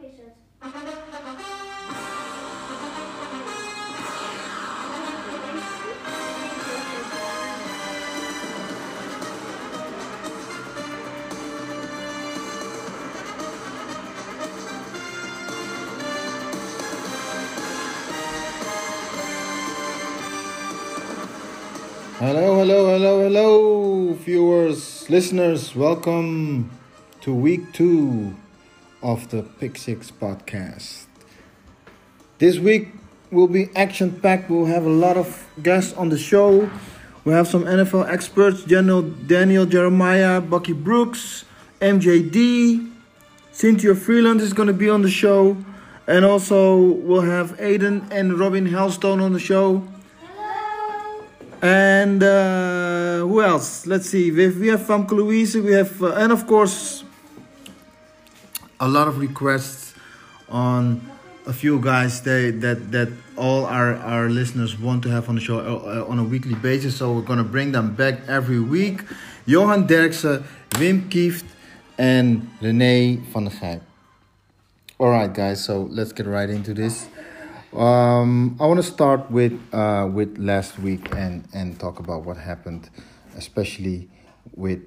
patience. Hello, hello, hello, hello, viewers, listeners. Welcome to week two of the Pick Six podcast. This week will be action packed. We'll have a lot of guests on the show. We have some NFL experts General Daniel Jeremiah, Bucky Brooks, MJD, Cynthia Frelund is going to be on the show. And also, we'll have Aiden and Robin Hellstone on the show. Hello. And uh, who else? Let's see. We have, we have Famke Louise. We have, uh, and of course, a lot of requests on a few guys they, that that all our, our listeners want to have on the show uh, on a weekly basis. So we're gonna bring them back every week. Johan Derksen, Wim Kieft, and René van der Gijp. All right, guys. So let's get right into this. Um, I want to start with uh, with last week and and talk about what happened, especially with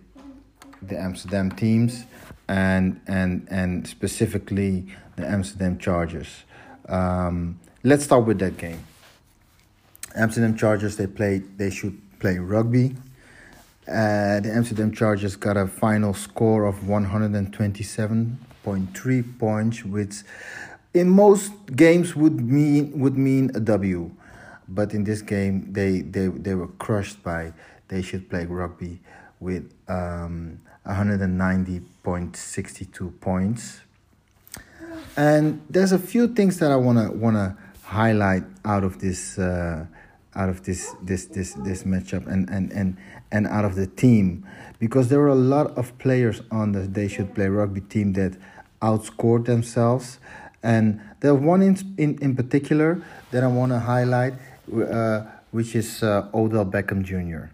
the Amsterdam teams and and and specifically the Amsterdam Chargers. Um, let's start with that game. Amsterdam Chargers they played they should play rugby. Uh, the Amsterdam Chargers got a final score of 127.3 points, which in most games would mean would mean a W, but in this game they they, they were crushed by they should play rugby with um, 190.62 points. And there's a few things that I wanna wanna highlight out of this uh, out of this this this this matchup and and and and out of the team because there were a lot of players on the they should play rugby team that outscored themselves and there's one in, in, in particular that I want to highlight, uh, which is uh, Odell Beckham Jr.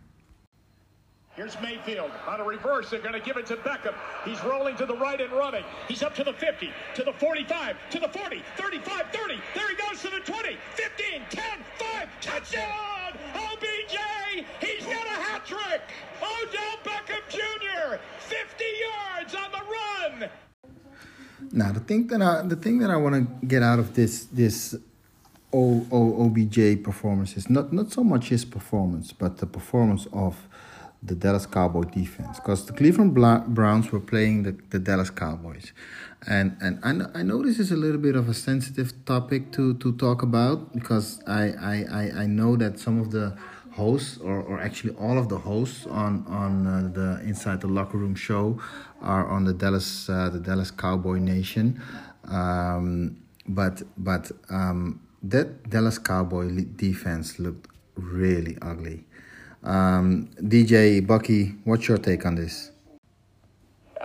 Here's Mayfield on a reverse. They're going to give it to Beckham. He's rolling to the right and running. He's up to the 50, to the 45, to the 40, 35, 30. There he goes to the 20, 15, 10, 5. Touchdown! OBJ! He's got a hat trick! Odell Beckham Jr. 50 yards on the run! Now the thing that I the thing that I want to get out of this this OBJ performance is not not so much his performance, but the performance of the Dallas Cowboy defense. Because the Cleveland Browns were playing the, the Dallas Cowboys, and and I know, I know this is a little bit of a sensitive topic to to talk about because I I I, I know that some of the hosts or, or actually all of the hosts on on uh, the inside the locker room show are on the Dallas uh, the Dallas Cowboy Nation um, but but um, that Dallas Cowboy defense looked really ugly um, DJ Bucky what's your take on this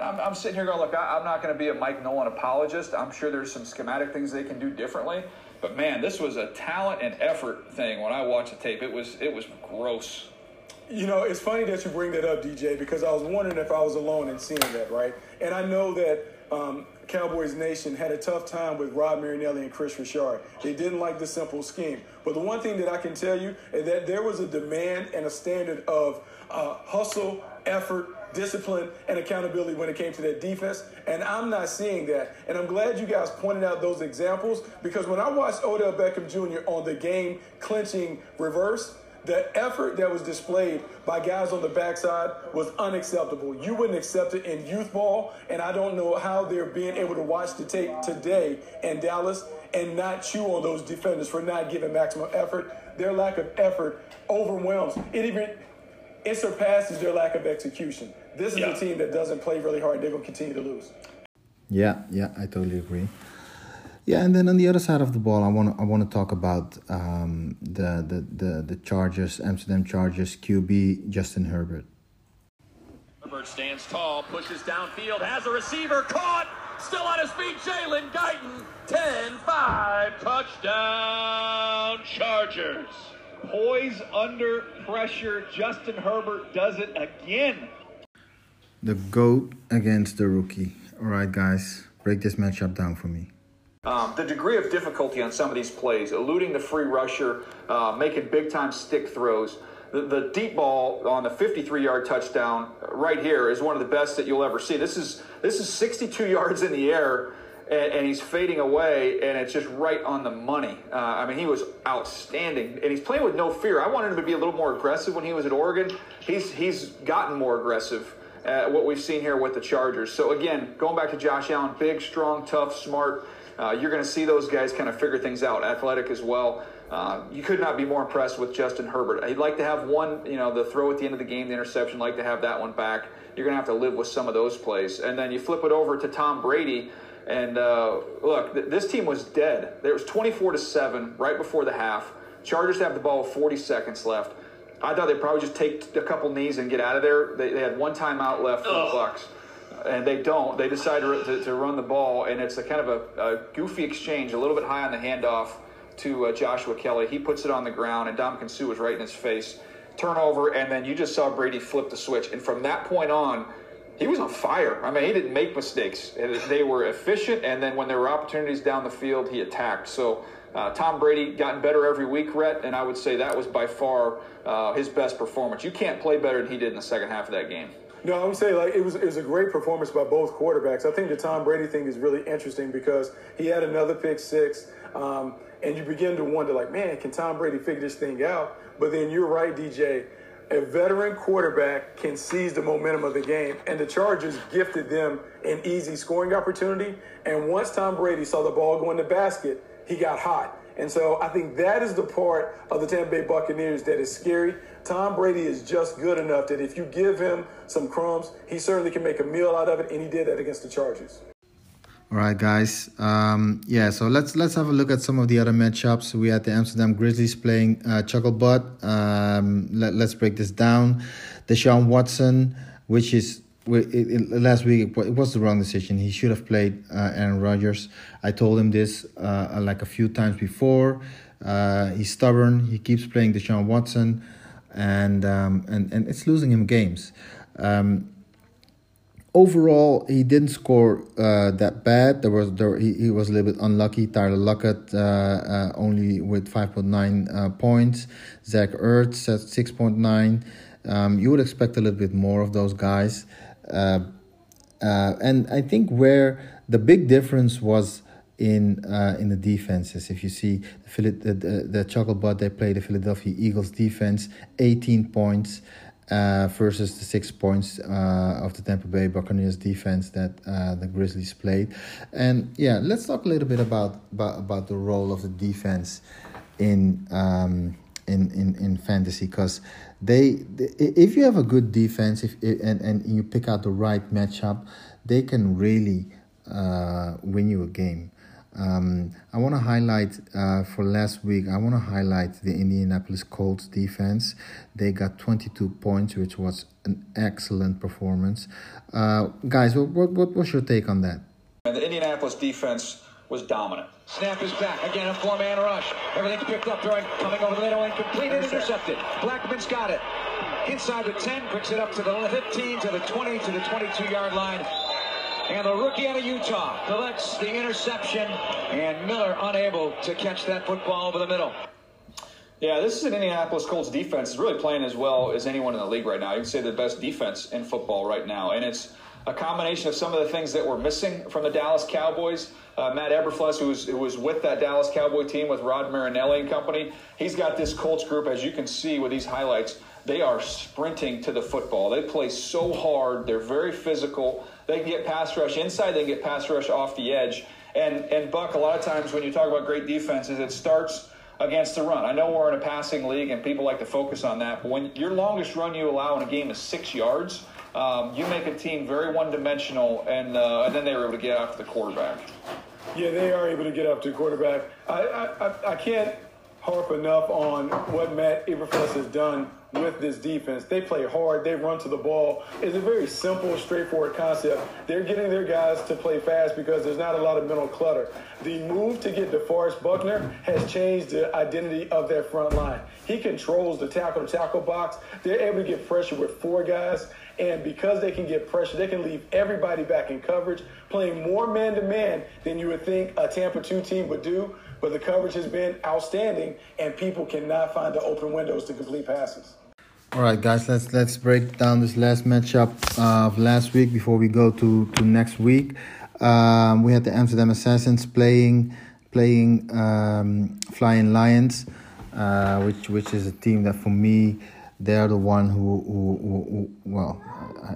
I'm, I'm sitting here going, look, I, I'm not going to be a Mike Nolan apologist. I'm sure there's some schematic things they can do differently. But man, this was a talent and effort thing. When I watched the tape, it was it was gross. You know, it's funny that you bring that up, DJ, because I was wondering if I was alone in seeing that, right? And I know that um, Cowboys Nation had a tough time with Rod Marinelli and Kris Richard. They didn't like the simple scheme. But the one thing that I can tell you is that there was a demand and a standard of uh, hustle, effort, discipline, and accountability when it came to that defense. And I'm not seeing that. And I'm glad you guys pointed out those examples because when I watched Odell Beckham Jr. on the game clinching reverse, the effort that was displayed by guys on the backside was unacceptable. You wouldn't accept it in youth ball, and I don't know how they're being able to watch the tape today in Dallas and not chew on those defenders for not giving maximum effort. Their lack of effort overwhelms. It even it surpasses their lack of execution. This is yeah. a team that doesn't play really hard. They're going to continue to lose. Yeah, yeah, I totally agree. Yeah, and then on the other side of the ball, I want to I want to talk about um, the, the the the Chargers, Amsterdam Chargers QB Justin Herbert. Herbert stands tall, pushes downfield, has a receiver caught, still on his feet. Jalen Guyton, 10-5, touchdown Chargers. Poise under pressure. Justin Herbert does it again. The GOAT against the rookie. All right, guys, break this matchup down for me. Um, the degree of difficulty on some of these plays, eluding the free rusher, uh, making big time stick throws. The, the deep ball on the 53 yard touchdown right here is one of the best that you'll ever see. This is this is 62 yards in the air, and, and he's fading away, and it's just right on the money. Uh, I mean, he was outstanding, and he's playing with no fear. I wanted him to be a little more aggressive when he was at Oregon. He's he's gotten more aggressive. Uh, what we've seen here with the Chargers. So again, going back to Josh Allen, big, strong, tough, smart. Uh, you're going to see those guys kind of figure things out, athletic as well. Uh, you could not be more impressed with Justin Herbert. He'd like to have one, you know, the throw at the end of the game, the interception, like to have that one back. You're going to have to live with some of those plays. And then you flip it over to Tom Brady. And uh, look, th- this team was dead. There was 24 to 7 right before the half. Chargers have the ball with 40 seconds left. I thought they'd probably just take a couple knees and get out of there. They, they had one timeout left for the Bucks and they don't. They decide to, to, to, run the ball, and it's a kind of a, a, goofy exchange, a little bit high on the handoff to uh, Joshua Kelley. He puts it on the ground, and Ndamukong Suh was right in his face. Turnover, and then you just saw Brady flip the switch. And from that point on, he was on fire. I mean, he didn't make mistakes. They were efficient, and then when there were opportunities down the field, he attacked. So uh, Tom Brady gotten better every week, Rhett, and I would say that was by far uh, his best performance. You can't play better than he did in the second half of that game. No, I'm saying like it was it was a great performance by both quarterbacks. I think the Tom Brady thing is really interesting because he had another pick six, um, and you begin to wonder like, man, can Tom Brady figure this thing out? But then you're right, DJ. A veteran quarterback can seize the momentum of the game, and the Chargers gifted them an easy scoring opportunity. And once Tom Brady saw the ball go in the basket, he got hot. And so I think that is the part of the Tampa Bay Buccaneers that is scary. Tom Brady is just good enough that if you give him some crumbs, he certainly can make a meal out of it, and he did that against the Chargers. All right, guys. Um, yeah, so let's let's have a look at some of the other matchups. We had the Amsterdam Grizzlies playing uh, Chucklebutt. Um, let, us break this down. Deshaun Watson, which is it, it, last week it was the wrong decision. He should have played uh, Aaron Rodgers. I told him this uh, like a few times before. Uh, he's stubborn. He keeps playing Deshaun Watson, and um, and and it's losing him games. Um, overall, he didn't score uh, that bad. There was there he, he was a little bit unlucky. Tyler Lockett uh, uh, only with five point nine uh, points. Zach Ertz at six point nine. Um, you would expect a little bit more of those guys, uh, uh, and I think where the big difference was in uh, in the defenses. If you see the the, the, Chucklebutt, they play the Philadelphia Eagles defense, 18 points uh, versus the six points uh, of the Tampa Bay Buccaneers defense that uh, the Grizzlies played. And yeah, let's talk a little bit about about, about the role of the defense in um, in, in in fantasy because they, they, if you have a good defense if and and you pick out the right matchup, they can really uh, win you a game. Um, I want to highlight uh, for last week. I want to highlight the Indianapolis Colts defense. They got 22 points, which was an excellent performance. Uh, guys, what, what what was your take on that? And the Indianapolis defense was dominant. Snap is back again. A four-man rush. Everything's picked up. during coming over the middle, incomplete and intercepted. Blackmon's got it inside the 10, picks it up to the 15, to the 20, to the 22-yard line. And the rookie out of Utah collects the interception, and Miller unable to catch that football over the middle. Yeah, this is an Indianapolis Colts defense is really playing as well as anyone in the league right now. You can say the best defense in football right now, and it's a combination of some of the things that were missing from the Dallas Cowboys. Uh, Matt Eberflus, who was, who was with that Dallas Cowboy team with Rod Marinelli and company, he's got this Colts group, as you can see with these highlights. They are sprinting to the football. They play so hard. They're very physical. They can get pass rush inside. They can get pass rush off the edge. And and Buck, a lot of times when you talk about great defenses, it starts against the run. I know we're in a passing league and people like to focus on that, but when your longest run you allow in a game is six yards, um, you make a team very one-dimensional, and uh, and then they were able to get after the quarterback. Yeah, they are able to get to the quarterback. I I, I can't harp enough on what Matt Eberflus has done with this defense. They play hard. They run to the ball. It's a very simple, straightforward concept. They're getting their guys to play fast because there's not a lot of mental clutter. The move to get DeForest Buckner has changed the identity of their front line. He controls the tackle-to-tackle box. They're able to get pressure with four guys And because they can get pressure, they can leave everybody back in coverage, playing more man to man than you would think a Tampa 2 team would do. But the coverage has been outstanding, and people cannot find the open windows to complete passes. All right, guys, let's let's break down this last matchup of last week before we go to to next week. Um, we had the Amsterdam Assassins playing playing um, Flying Lions, uh, which which is a team that for me they're the one who who, who, who well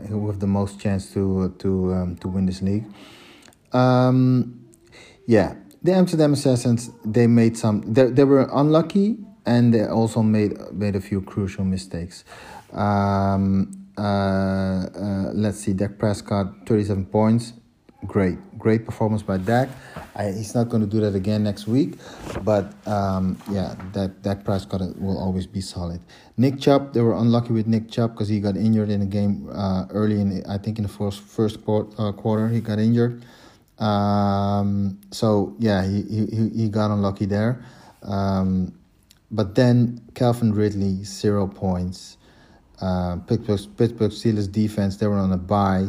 who have the most chance to to um, to win this league. Um, yeah, the Amsterdam Assassins they made some they, they were unlucky and they also made made a few crucial mistakes. Um, uh, uh, let's see, Dak Prescott, 37 points. Great, great performance by Dak. I, he's not going to do that again next week, but um, yeah, that Dak Prescott will always be solid. Nick Chubb, they were unlucky with Nick Chubb because he got injured in the game uh, early in, I think in the first first quarter, uh, quarter he got injured. Um, so yeah, he, he he got unlucky there. Um, but then Calvin Ridley, zero points. Uh, Pittsburgh, Pittsburgh Steelers defense, they were on a bye,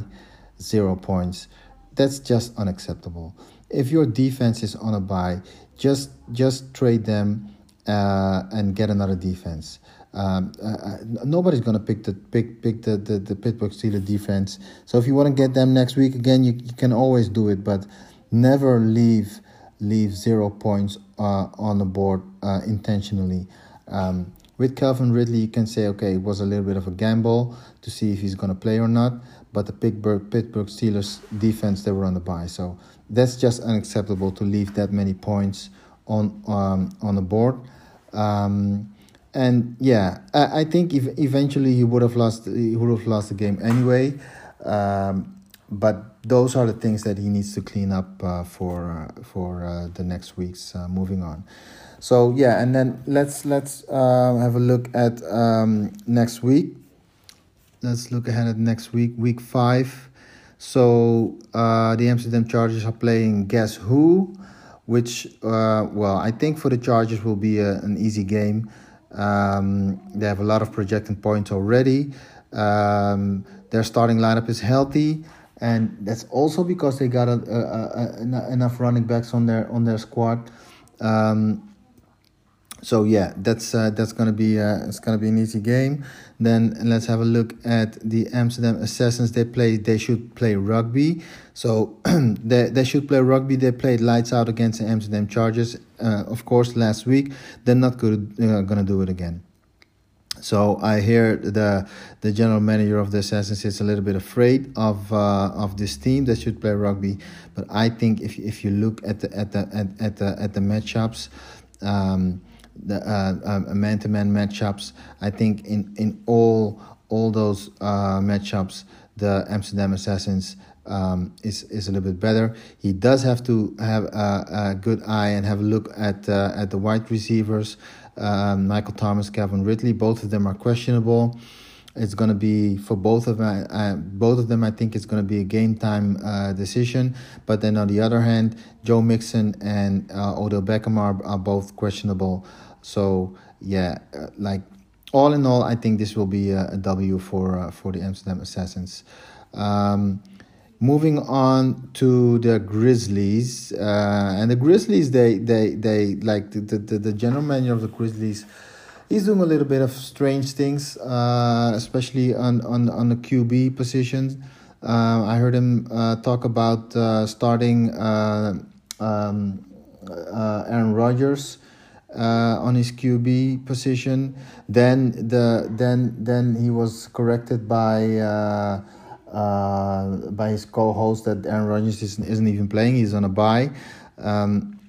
zero points. That's just unacceptable. If your defense is on a bye, just just trade them uh, and get another defense. Um, uh, uh nobody's gonna pick the pick pick the, the, the Pittsburgh Steelers defense. So if you want to get them next week again, you, you can always do it, but never leave leave zero points uh, on the board uh, intentionally. Um, with Calvin Ridley, you can say, okay, it was a little bit of a gamble to see if he's going to play or not. But the Pittsburgh, Pittsburgh Steelers defense, they were on the bye. So that's just unacceptable to leave that many points on um, on the board. Um, and yeah, I, I think if eventually he would have lost, he would have lost the game anyway. Um, but those are the things that he needs to clean up uh, for uh, for uh, the next weeks. Uh, moving on, so yeah, and then let's let's uh, have a look at um, next week. Let's look ahead at next week, week five. So uh, the Amsterdam Chargers are playing Guess Who, which well I think for the Chargers will be a, an easy game. Um, they have a lot of projected points already. Um, their starting lineup is healthy and that's also because they got a, a, a, enough running backs on their on their squad. Um, so yeah, that's uh, that's gonna be uh, it's gonna be an easy game. Then let's have a look at the Amsterdam Assassins. They play they should play rugby. So they they should play rugby. They played lights out against the Amsterdam Chargers, uh, of course, last week. They're not good, uh, gonna do it again. So I hear the the general manager of the Assassins is a little bit afraid of uh, of this team that should play rugby, but I think if if you look at the at the at, at the at the matchups, um, the uh, man to man matchups, I think in in all all those uh, matchups, the Amsterdam Assassins um, is is a little bit better. He does have to have a, a good eye and have a look at uh, at the wide receivers um, Michael Thomas, Calvin Ridley. Both of them are questionable. It's going to be for both of them. Uh, both of them, I think, it's going to be a game time uh, decision. But then on the other hand, Joe Mixon and uh, Odell Beckham are, are both questionable. So yeah, uh, like all in all, I think this will be a, a W for uh, for the Amsterdam Assassins. Um, moving on to the Grizzlies, uh, and the Grizzlies, they they they like the, the the general manager of the Grizzlies. He's doing a little bit of strange things, uh, especially on, on on the QB position. Uh, I heard him uh, talk about uh, starting uh, um, Aaron Rodgers on his QB position. Then the then then he was corrected by uh, by his co-host that Aaron Rodgers isn't, isn't even playing. He's on a bye. Um,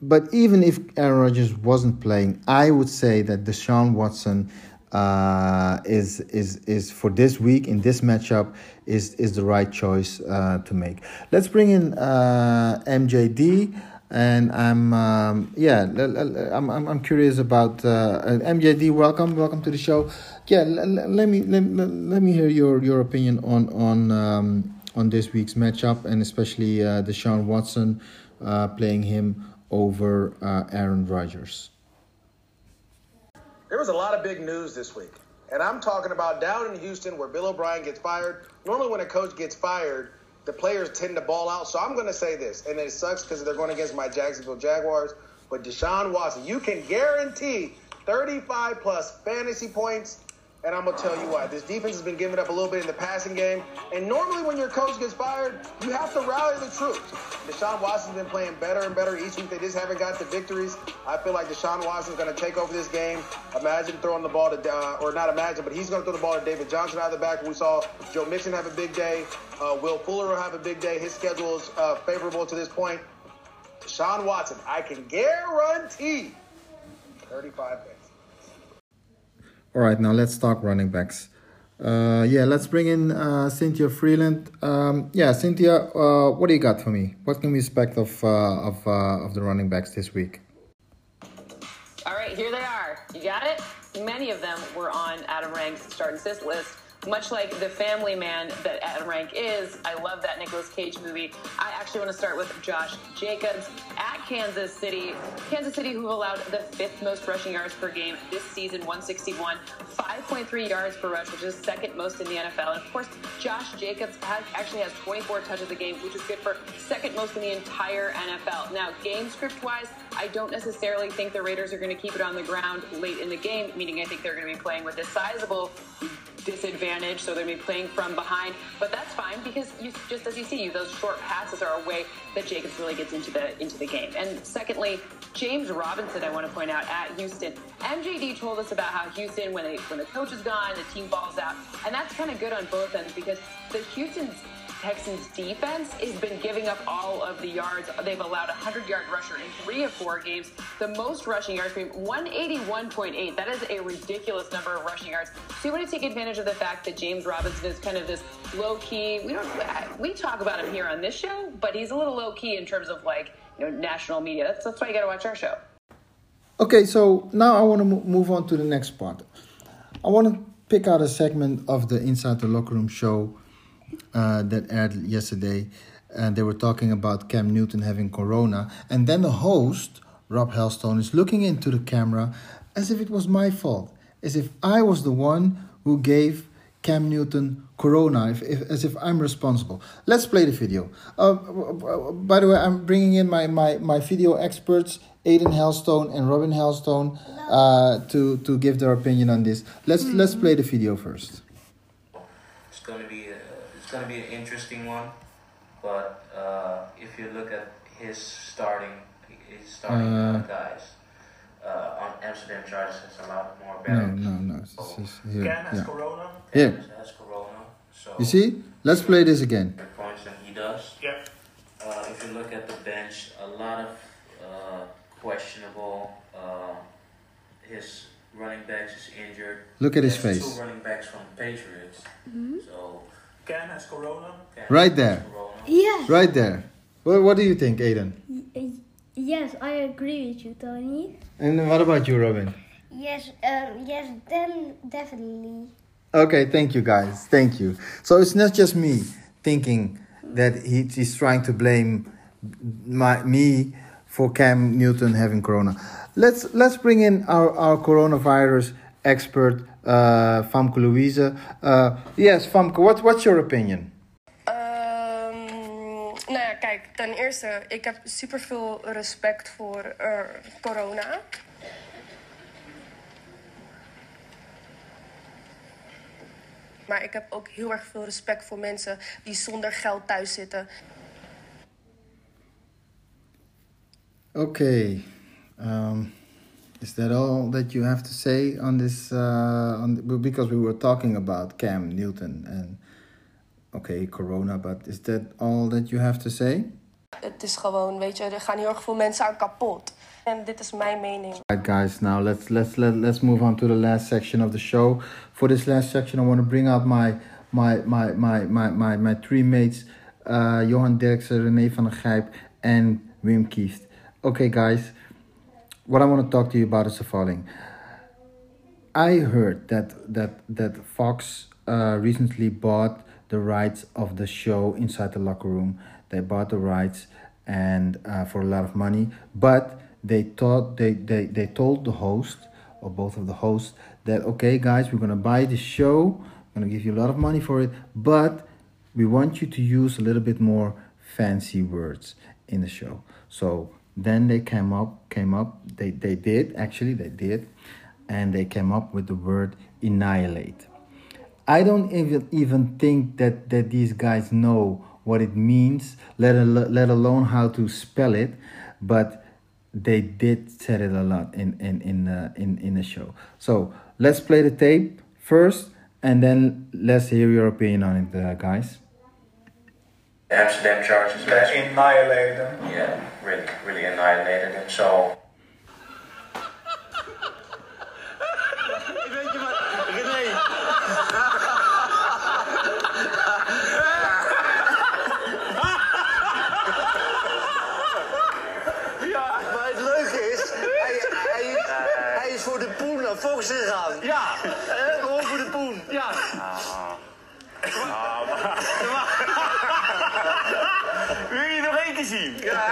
but even if Aaron Rodgers wasn't playing, I would say that Deshaun Watson uh, is is is for this week in this matchup is is the right choice uh, to make. Let's bring in uh, MJD and I'm um, yeah I'm, I'm I'm curious about uh, MJD. Welcome, welcome to the show. Yeah, let me let, let me hear your your opinion on on um, on this week's matchup and especially uh, Deshaun Watson uh, playing him over uh, Aaron Rodgers. There was a lot of big news this week. And I'm talking about down in Houston where Bill O'Brien gets fired. Normally, when a coach gets fired, the players tend to ball out. So I'm going to say this, and it sucks because they're going against my Jacksonville Jaguars. But Deshaun Watson, you can guarantee 35 plus fantasy points and I'm gonna tell you why. This defense has been giving up a little bit in the passing game. And normally when your coach gets fired, you have to rally the troops. Deshaun Watson's been playing better and better each week. They just haven't got the victories. I feel like Deshaun Watson's gonna take over this game. Imagine throwing the ball to, uh, or not imagine, but he's gonna throw the ball to David Johnson out of the back. We saw Joe Mixon have a big day. Uh, Will Fuller will have a big day. His schedule is uh, favorable to this point. Deshaun Watson, I can guarantee 35 points. All right, now let's talk running backs. Uh, yeah, let's bring in uh, Cynthia Frelund. Um, yeah, Cynthia, uh, what do you got for me? What can we expect of uh, of uh, of the running backs this week? All right, here they are. You got it. Many of them were on Adam Rank's start assist list much like the family man that Adam Rank is, I love that Nicolas Cage movie. I actually want to start with Josh Jacobs at Kansas City. Kansas City, who allowed the fifth most rushing yards per game this season, 161, 5.3 yards per rush, which is second most in the NFL. And of course, Josh Jacobs has, actually has 24 touches a game, which is good for second most in the entire NFL. Now, game script wise, I don't necessarily think the Raiders are going to keep it on the ground late in the game, meaning I think they're going to be playing with a sizable disadvantage, so they're going to be playing from behind. But that's fine because you, just as you see, those short passes are a way that Jacobs really gets into the into the game. And secondly, James Robinson, I want to point out at Houston. MJD told us about how Houston, when they when the coach is gone, the team balls out, and that's kind of good on both ends because the Houston's Texans defense has been giving up all of the yards. They've allowed a 100 yard rusher in three of four games. The most rushing yards, 181.8. That is a ridiculous number of rushing yards. So you want to take advantage of the fact that James Robinson is kind of this low key. We don't we talk about him here on this show, but he's a little low key in terms of like you know national media. That's, that's why you got to watch our show. Okay, so now I want to move on to the next part. I want to pick out a segment of the Inside the Locker Room show uh, that aired yesterday, and they were talking about Cam Newton having corona, and then the host Rob Helstone is looking into the camera as if it was my fault, as if I was the one who gave Cam Newton corona, if, if, as if I'm responsible. Let's play the video. Uh, by the way, I'm bringing in my, my, my video experts, Aiden Helstone and Robin Helstone, uh, to, to give their opinion on this. Let's, mm-hmm. let's play the video first. It's going to be going to be an interesting one. But uh, if you look at his starting, his starting uh, guys uh, on Amsterdam Chargers it's a lot more better. No, no, no. It's just here. Ken has yeah. Corona. Yeah. Has Corona. So you see? Let's play this again. Points than he does. Yeah. Uh, if you look at the bench, a lot of uh, questionable. Uh, his running backs is injured. Look at his face. Two running backs from Patriots. Mm-hmm. So Ken has corona. Ken right there. Yes. Right there. What, what do you think, Aiden? Yes, I agree with you, Tony. And what about you, Robin? Yes, um, yes, then definitely. Okay, thank you guys. Thank you. So it's not just me thinking that he, he's trying to blame my me for Cam Newton having corona. Let's let's bring in our, our coronavirus expert uh, Famke Louise. Uh, yes, Famke, what, what's your opinion? Um, nou ja, kijk, ten eerste, ik heb super veel respect voor uh, corona. Maar ik heb ook heel erg veel respect voor mensen die zonder geld thuis zitten. Oké. Okay. Um. Is that all that you have to say on this? Uh, on because we were talking about Cam Newton and okay, Corona, but is that all that you have to say? Het is gewoon, weet je, er gaan heel erg veel mensen aan kapot. En dit is mijn mening. Alright guys. Now let's let's let, let's move on to the last section of the show. For this last section, I want to bring out my my my my my my, my three mates, uh, Johan Derksen, René van der Gijp, and Wim Kieft. Okay, guys what I want to talk to you about is the following. I heard that that that Fox uh, recently bought the rights of the show Inside the Locker Room. They bought the rights and uh, for a lot of money, but they thought they, they, they told the host or both of the hosts that okay guys we're gonna buy the show I'm gonna give you a lot of money for it but we want you to use a little bit more fancy words in the show so then they came up came up they, they did actually they did and they came up with the word annihilate. I don't even even think that that these guys know what it means let, al- let alone how to spell it but they did said it a lot in in in uh, in in the show. So let's play the tape first and then let's hear your opinion on it uh, guys. The Amsterdam Chargers Yeah, last annihilated them. yeah, really, really annihilated him. So Weet je wat, René? Ja, maar het leuke is, hij, hij, hij is voor de poen naar Fox gegaan. Ja, hè, gewoon voor de poen. Ja. Wil je nog één keer zien? Ja.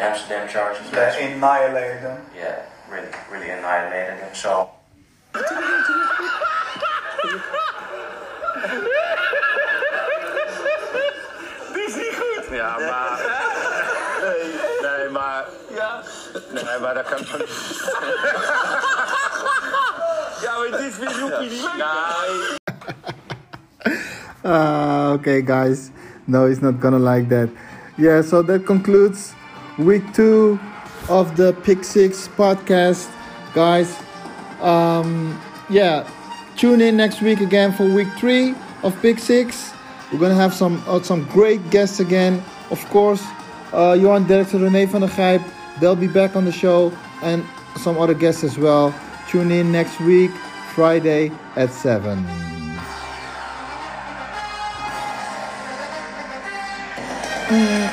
The Amsterdam Chargers Yeah, last annihilated them. yeah, really, really annihilated him. So Dit is niet goed. Ja, maar... Nee, nee, maar... Ja. Nee, maar dat kan... Ja, maar dit vind je ook niet leuk. Nee. Uh, okay, guys. No, he's not gonna like that. Yeah, so that concludes week two of the Pick Six podcast, guys. Um, yeah, tune in next week again for week three of Pick Six. We're gonna have some uh, some great guests again. Of course, uh, Johan Derksen Rene van der Gijp. They'll be back on the show, and some other guests as well. Tune in next week, Friday at seven. Mm.